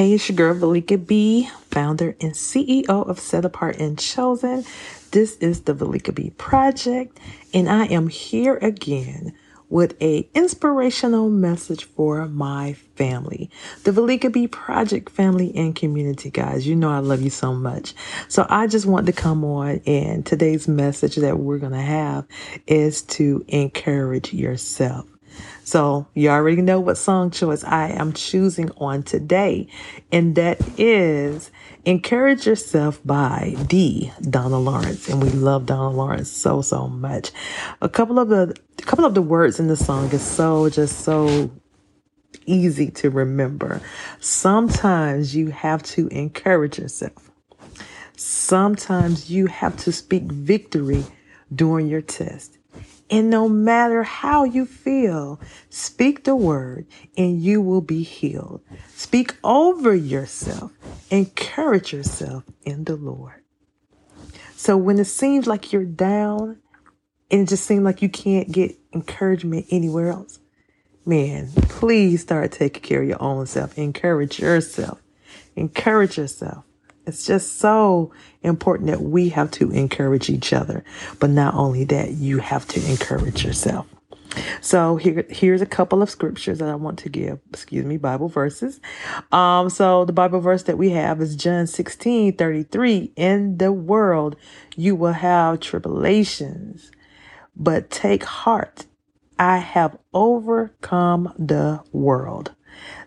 Hey, it's your girl Velika B, founder and CEO of Set Apart and Chosen. This is the Valika B Project, and I am here again with a inspirational message for my family, the Valika B Project family and community, guys. You know I love you so much. So I just want to come on, and today's message that we're to have is to encourage yourself. So you already know what song choice I am choosing on today. And that is Encourage Yourself by D. Donald Lawrence. And we love Donald Lawrence so, so much. A couple of the a couple of the words in the song is so just so easy to remember. Sometimes you have to encourage yourself. Sometimes you have to speak victory during your test. And no matter how you feel, speak the word and you will be healed. Speak over yourself. Encourage yourself in the Lord. So when it seems like you're down and it just seems like you can't get encouragement anywhere else, man, please start taking care of your own self. Encourage yourself. Encourage yourself. It's just so important that we have to encourage each other. But not only that, you have to encourage yourself. So here, here's a couple of scriptures that I want to give. Excuse me, Bible verses. Um, so the Bible verse that we have is John 16, 33. In the world you will have tribulations, but take heart. I have overcome the world.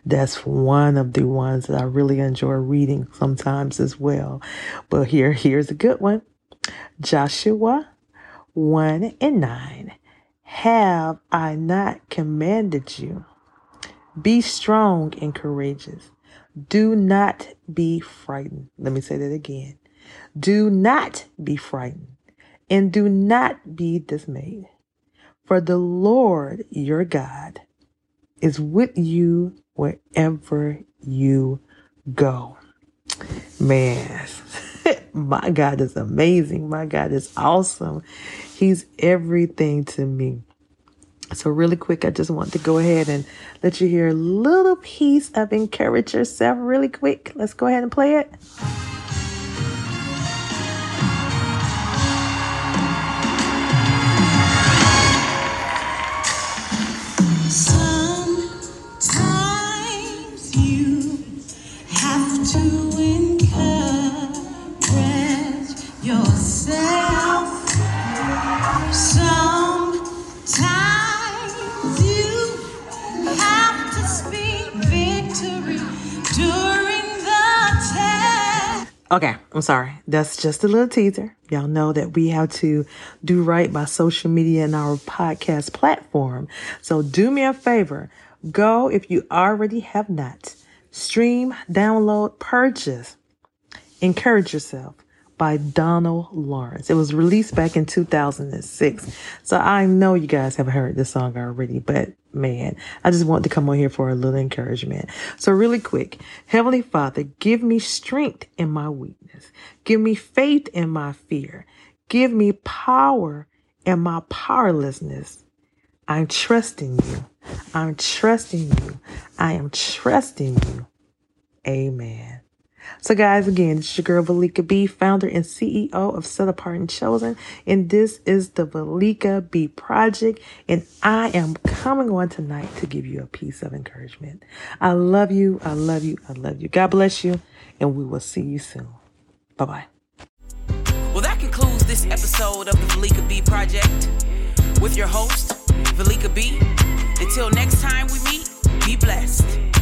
That's one of the ones that I really enjoy reading sometimes as well. But here, here's a good one. Joshua 1 and 9. Have I not commanded you? Be strong and courageous. Do not be frightened. Let me say that again. Do not be frightened and do not be dismayed. For the Lord your God is with you wherever you go. Man, my God is amazing. My God is awesome. He's everything to me. So, really quick, I just want to go ahead and let you hear a little piece of Encourage Yourself, really quick. Let's go ahead and play it. Okay, I'm sorry. That's just a little teaser. Y'all know that we have to do right by social media and our podcast platform. So do me a favor. Go if you already have not. Stream, download, purchase. Encourage yourself by Donald Lawrence. It was released back in 2006. So I know you guys have heard this song already, but man, I just want to come on here for a little encouragement. So really quick, Heavenly Father, give me strength in my weakness. Give me faith in my fear. Give me power in my powerlessness. I'm trusting you. I'm trusting you. I am trusting you. Amen. So, guys, again, it's your girl Velika B, founder and CEO of Set Apart and Chosen. And this is the Valika B Project. And I am coming on tonight to give you a piece of encouragement. I love you. I love you. I love you. God bless you. And we will see you soon. Bye bye. Well, that concludes this episode of the Valika B Project with your host, Valika B. Until next time we meet, be blessed.